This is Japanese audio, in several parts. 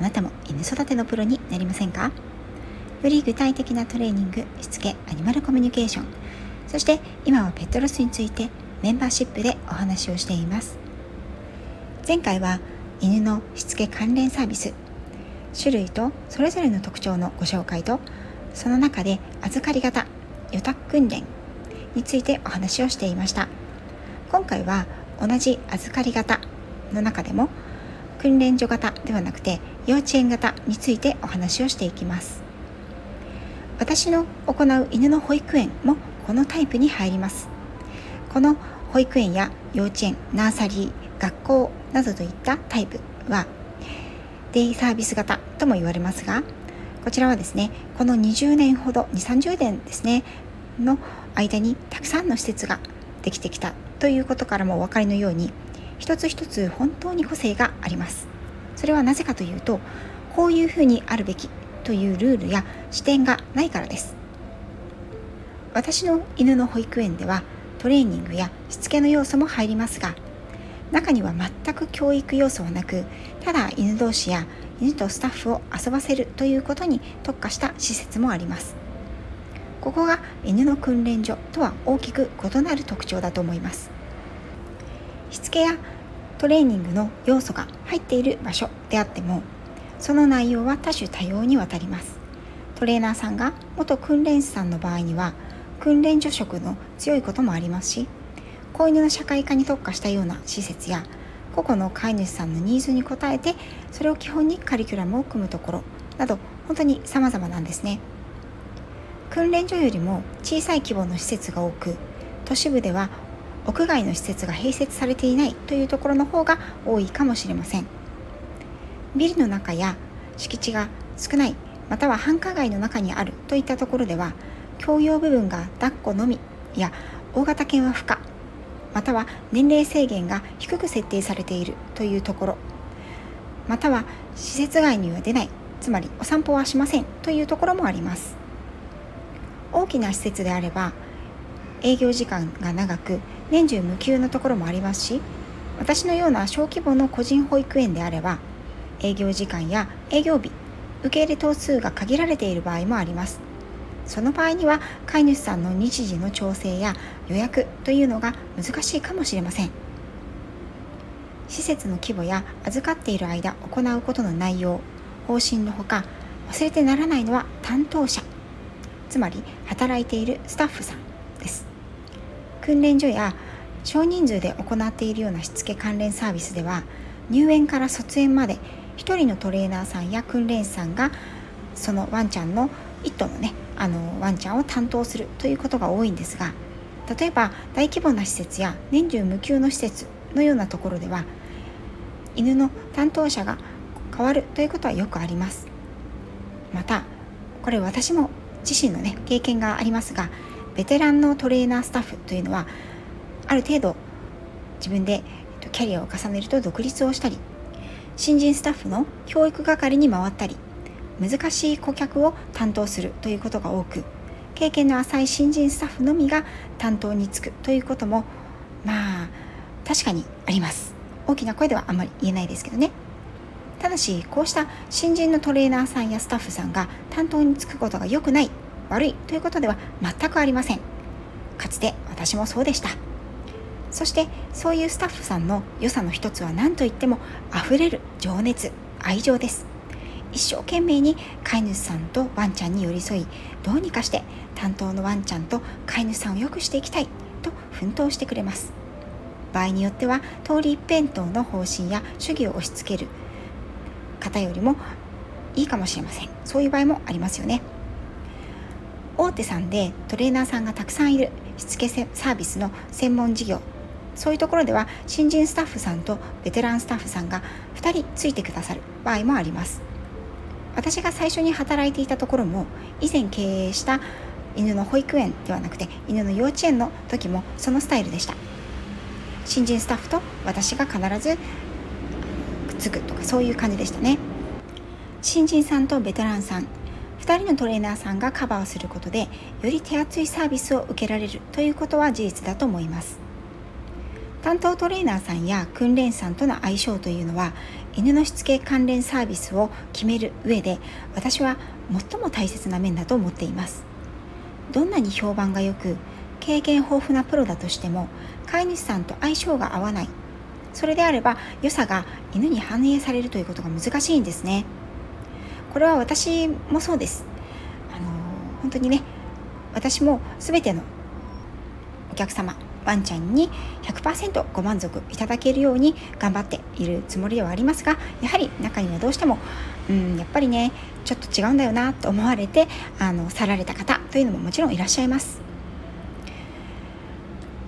あなたも犬育てのプロになりませんか？より具体的なトレーニングしつけアニマルコミュニケーションそして今はペットロスについてメンバーシップでお話をしています。前回は犬のしつけ関連サービス種類とそれぞれの特徴のご紹介とその中で預かり型予託訓練についてお話をしていました。今回は同じ預かり型の中でも訓練所型ではなくて幼稚園型についてお話をしていきます。私の行う犬の保育園もこのタイプに入ります。この保育園や幼稚園ナーサリー学校などといったタイプはデイサービス型とも言われますがこちらはですねこの20年ほど2 3 0年ですねの間にたくさんの施設ができてきたということからもお分かりのように一つ一つ本当に個性があります。それはなぜかというとこういうふうにあるべきというルールや視点がないからです。私の犬の保育園ではトレーニングやしつけの要素も入りますが中には全く教育要素はなくただ犬同士や犬とスタッフを遊ばせるということに特化した施設もあります。ここが犬の訓練所とは大きく異なる特徴だと思います。しつけやトレーニングの要素が入っている場所であってもその内容は多種多様にわたります。トレーナーさんが元訓練士さんの場合には訓練所職の強いこともありますし子犬の社会化に特化したような施設や個々の飼い主さんのニーズに応えてそれを基本にカリキュラムを組むところなど本当に様々なんですね。訓練所よりも小さい規模の施設が多く都市部では屋外の施設が併設されていないというところの方が多いかもしれません。ビルの中や敷地が少ないまたは繁華街の中にあるといったところでは共用部分が抱っこのみや大型犬は不可または年齢制限が低く設定されているというところまたは施設外には出ないつまりお散歩はしませんというところもあります。大きな施設であれば営業時間が長く年中無休のところもありますし私のような小規模の個人保育園であれば営業時間や営業日受け入れ頭数が限られている場合もあります。その場合には飼い主さんの日時の調整や予約というのが難しいかもしれません。施設の規模や預かっている間行うことの内容方針のほか忘れてならないのは担当者つまり働いているスタッフさんです。訓練所や少人数で行っているようなしつけ関連サービスでは入園から卒園まで1人のトレーナーさんや訓練士さんがそのワンちゃんの1頭のねあのワンちゃんを担当するということが多いんですが例えば大規模な施設や年中無休の施設のようなところでは犬の担当者が変わるということはよくあります。またこれ私も自身のね経験がありますがベテランのトレーナースタッフというのはある程度自分でキャリアを重ねると独立をしたり新人スタッフの教育係に回ったり難しい顧客を担当するということが多く経験の浅い新人スタッフのみが担当に就くということもまあ確かにあります。大きな声ではあんまり言えないですけどね。ただしこうした新人のトレーナーさんやスタッフさんが担当に就くことが良くない悪いということでは全くありません。かつて私もそうでした。そしてそういうスタッフさんの良さの一つは何といっても溢れる情熱愛情です。一生懸命に飼い主さんとワンちゃんに寄り添いどうにかして担当のワンちゃんと飼い主さんを良くしていきたいと奮闘してくれます。場合によっては通り一辺倒の方針や主義を押し付ける方よりもいいかもしれませんそういう場合もありますよね大手さんでトレーナーさんがたくさんいるしつけサービスの専門事業。そういうところでは新人スタッフさんとベテランスタッフさんが2人ついてくださる場合もあります。私が最初に働いていたところも以前経営した犬の保育園ではなくて犬の幼稚園の時もそのスタイルでした。新人スタッフと私が必ずくっつくとかそういう感じでしたね。新人さんとベテランさん2人のトレーナーさんがカバーすることでより手厚いサービスを受けられるということは事実だと思います。担当トレーナーさんや訓練士さんとの相性というのは犬のしつけ関連サービスを決める上で私は最も大切な面だと思っています。どんなに評判が良く経験豊富なプロだとしても飼い主さんと相性が合わない。それであれば良さが犬に反映されるということが難しいんですね。これは私もそうです。あの本当にね私も全てのお客様ワンちゃんに100%ご満足いただけるように頑張っているつもりではありますがやはり中にはどうしてもうんやっぱりねちょっと違うんだよなと思われてあの去られた方というのももちろんいらっしゃいます。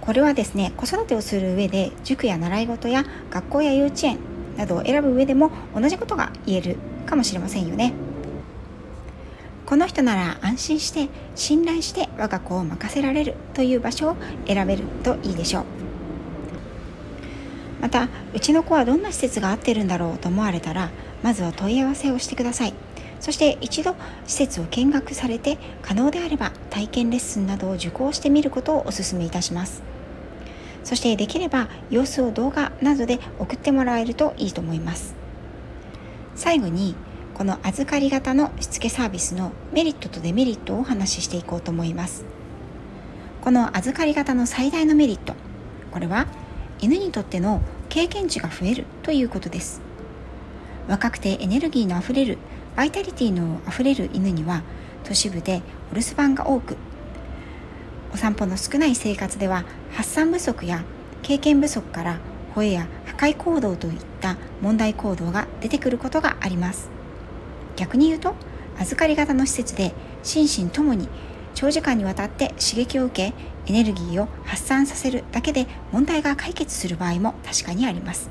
これはですね子育てをする上で塾や習い事や学校や幼稚園などを選ぶ上でも同じことが言えるかもしれませんよね。この人なら安心して信頼して我が子を任せられるという場所を選べるといいでしょう。またうちの子はどんな施設が合ってるんだろうと思われたらまずは問い合わせをしてください。そして一度施設を見学されて可能であれば体験レッスンなどを受講してみることをお勧めいたします。そしてできれば様子を動画などで送ってもらえるといいと思います。最後にこの預かり型のしつけサービスのメリットとデメリットをお話ししていこうと思います。この預かり型の最大のメリットこれは犬にとっての経験値が増えるということです。若くてエネルギーのあふれるバイタリティのあふれる犬には都市部でお留守番が多くお散歩の少ない生活では発散不足や経験不足から吠えや破壊行動といった問題行動が出てくることがあります。逆に言うと預かり型の施設で心身ともに長時間にわたって刺激を受けエネルギーを発散させるだけで問題が解決する場合も確かにあります。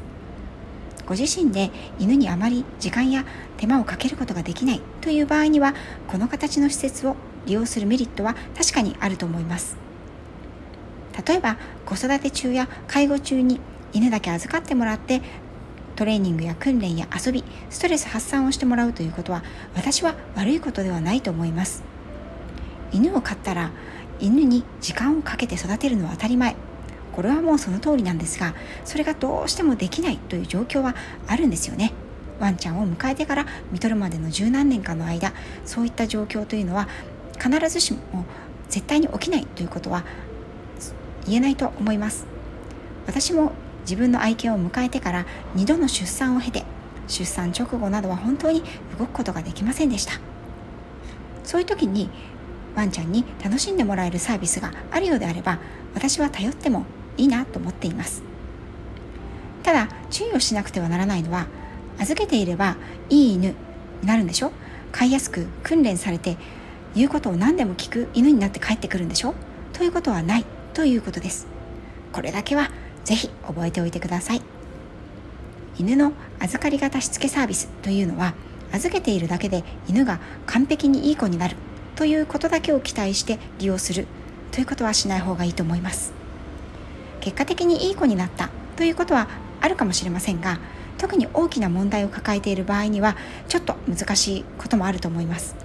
ご自身で犬にあまり時間や手間をかけることができないという場合にはこの形の施設を利用するメリットは確かにあると思います。例えば子育て中や介護中に犬だけ預かってもらってトレーニングや訓練や遊びストレス発散をしてもらうということは私は悪いことではないと思います。犬を飼ったら犬に時間をかけて育てるのは当たり前。これはもうその通りなんですがそれがどうしてもできないという状況はあるんですよね。ワンちゃんを迎えてから見とるまでの十何年間の間そういった状況というのは必ずしも絶対に起きないということは言えないと思います。私も自分の愛犬を迎えてから2度の出産を経て出産直後などは本当に動くことができませんでした。そういう時にワンちゃんに楽しんでもらえるサービスがあるようであれば私は頼ってもいいなと思っています。ただ注意をしなくてはならないのは預けていればいい犬になるんでしょ？飼いやすく訓練されて言うことを何でも聞く犬になって帰ってくるんでしょ？ということはないということです。これだけはぜひ覚えておいてください。犬の預かり型しつけサービスというのは預けているだけで犬が完璧にいい子になるということだけを期待して利用するということはしない方がいいと思います。結果的にいい子になったということはあるかもしれませんが特に大きな問題を抱えている場合にはちょっと難しいこともあると思います。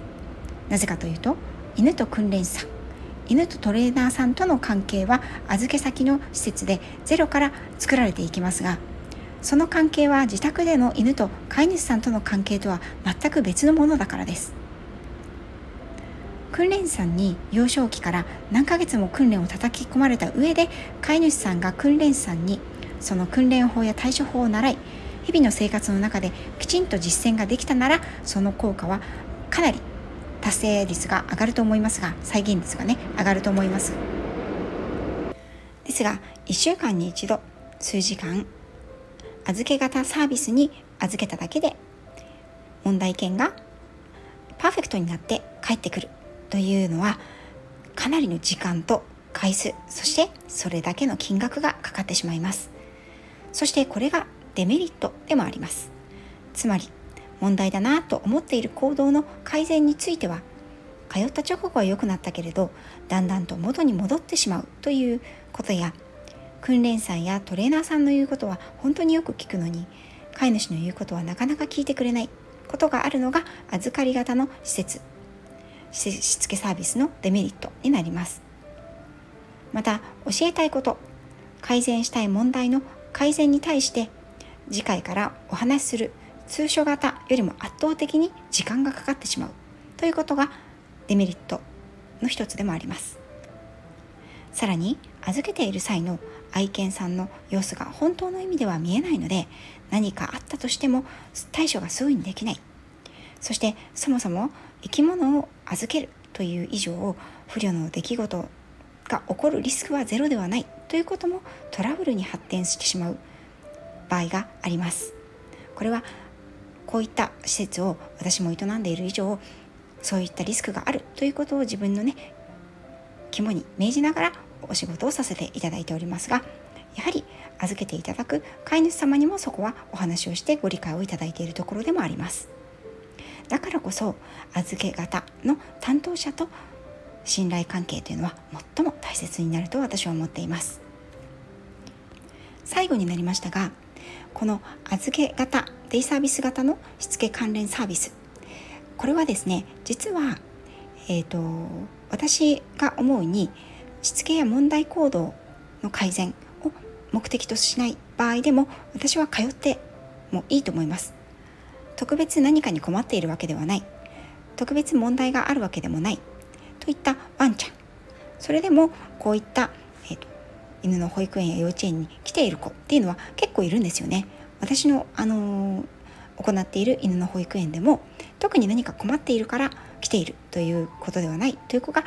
なぜかというと犬と訓練士さん犬とトレーナーさんとの関係は預け先の施設でゼロから作られていきますがその関係は自宅での犬と飼い主さんとの関係とは全く別のものだからです。訓練士さんに幼少期から何ヶ月も訓練を叩き込まれた上で飼い主さんが訓練士さんにその訓練法や対処法を習い日々の生活の中できちんと実践ができたならその効果はかなり達成率が上がると思いますが再現率がね上がると思います。ですが1週間に一度数時間預け型サービスに預けただけで問題犬がパーフェクトになって帰ってくるというのはかなりの時間と回数そしてそれだけの金額がかかってしまいます。そしてこれがデメリットでもあります。つまり問題だなと思っている行動の改善については通った直後は良くなったけれどだんだんと元に戻ってしまうということや訓練さんやトレーナーさんの言うことは本当によく聞くのに飼い主の言うことはなかなか聞いてくれないことがあるのが預かり型の施設しつけサービスのデメリットになります。また教えたいこと改善したい問題の改善に対して次回からお話しする通所型よりも圧倒的に時間がかかってしまう。ということがデメリットの一つでもあります。さらに預けている際の愛犬さんの様子が本当の意味では見えないので何かあったとしても対処がすぐにできない。そしてそもそも生き物を預けるという以上不慮の出来事が起こるリスクはゼロではない。ということもトラブルに発展してしまう場合があります。これはこういった施設を私も営んでいる以上そういったリスクがあるということを自分のね肝に銘じながらお仕事をさせていただいておりますがやはり預けていただく飼い主様にもそこはお話をしてご理解をいただいているところでもあります。だからこそ預け方の担当者と信頼関係というのは最も大切になると私は思っています。最後になりましたがこの預け型デイサービス型のしつけ関連サービス。これはですね実は、えーと、私が思うにしつけや問題行動の改善を目的としない場合でも私は通ってもいいと思います。特別何かに困っているわけではない。特別問題があるわけでもない。といったワンちゃん。それでもこういった、犬の保育園や幼稚園に来ている子っていうのは結構いるんですよね。私の、あのー、行っている犬の保育園でも特に何か困っているから来ているということではないという子が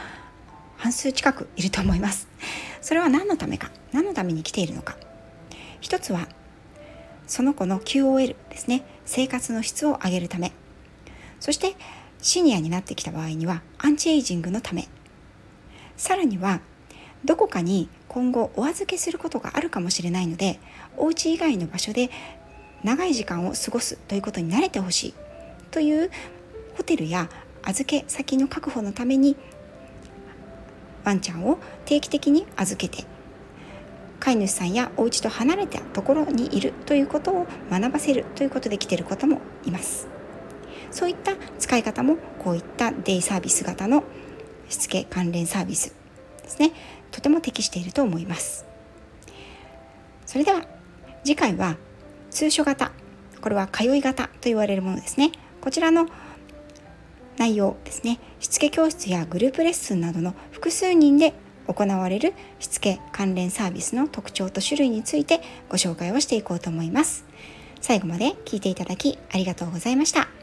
半数近くいると思います。それは何のためか何のために来ているのか。一つはその子の QOL ですね。生活の質を上げるため。そしてシニアになってきた場合にはアンチエイジングのため。さらにはどこかに今後お預けすることがあるかもしれないのでお家以外の場所で長い時間を過ごすということに慣れてほしいというホテルや預け先の確保のためにワンちゃんを定期的に預けて飼い主さんやお家と離れたところにいるということを学ばせるということで来ている方もいます。そういった使い方もこういったデイサービス型のしつけ関連サービスですねとても適していると思います。それでは次回は通所型これは通い型と言われるものですね。こちらの内容ですね。しつけ教室やグループレッスンなどの複数人で行われるしつけ関連サービスの特徴と種類についてご紹介をしていこうと思います。最後まで聞いていただきありがとうございました。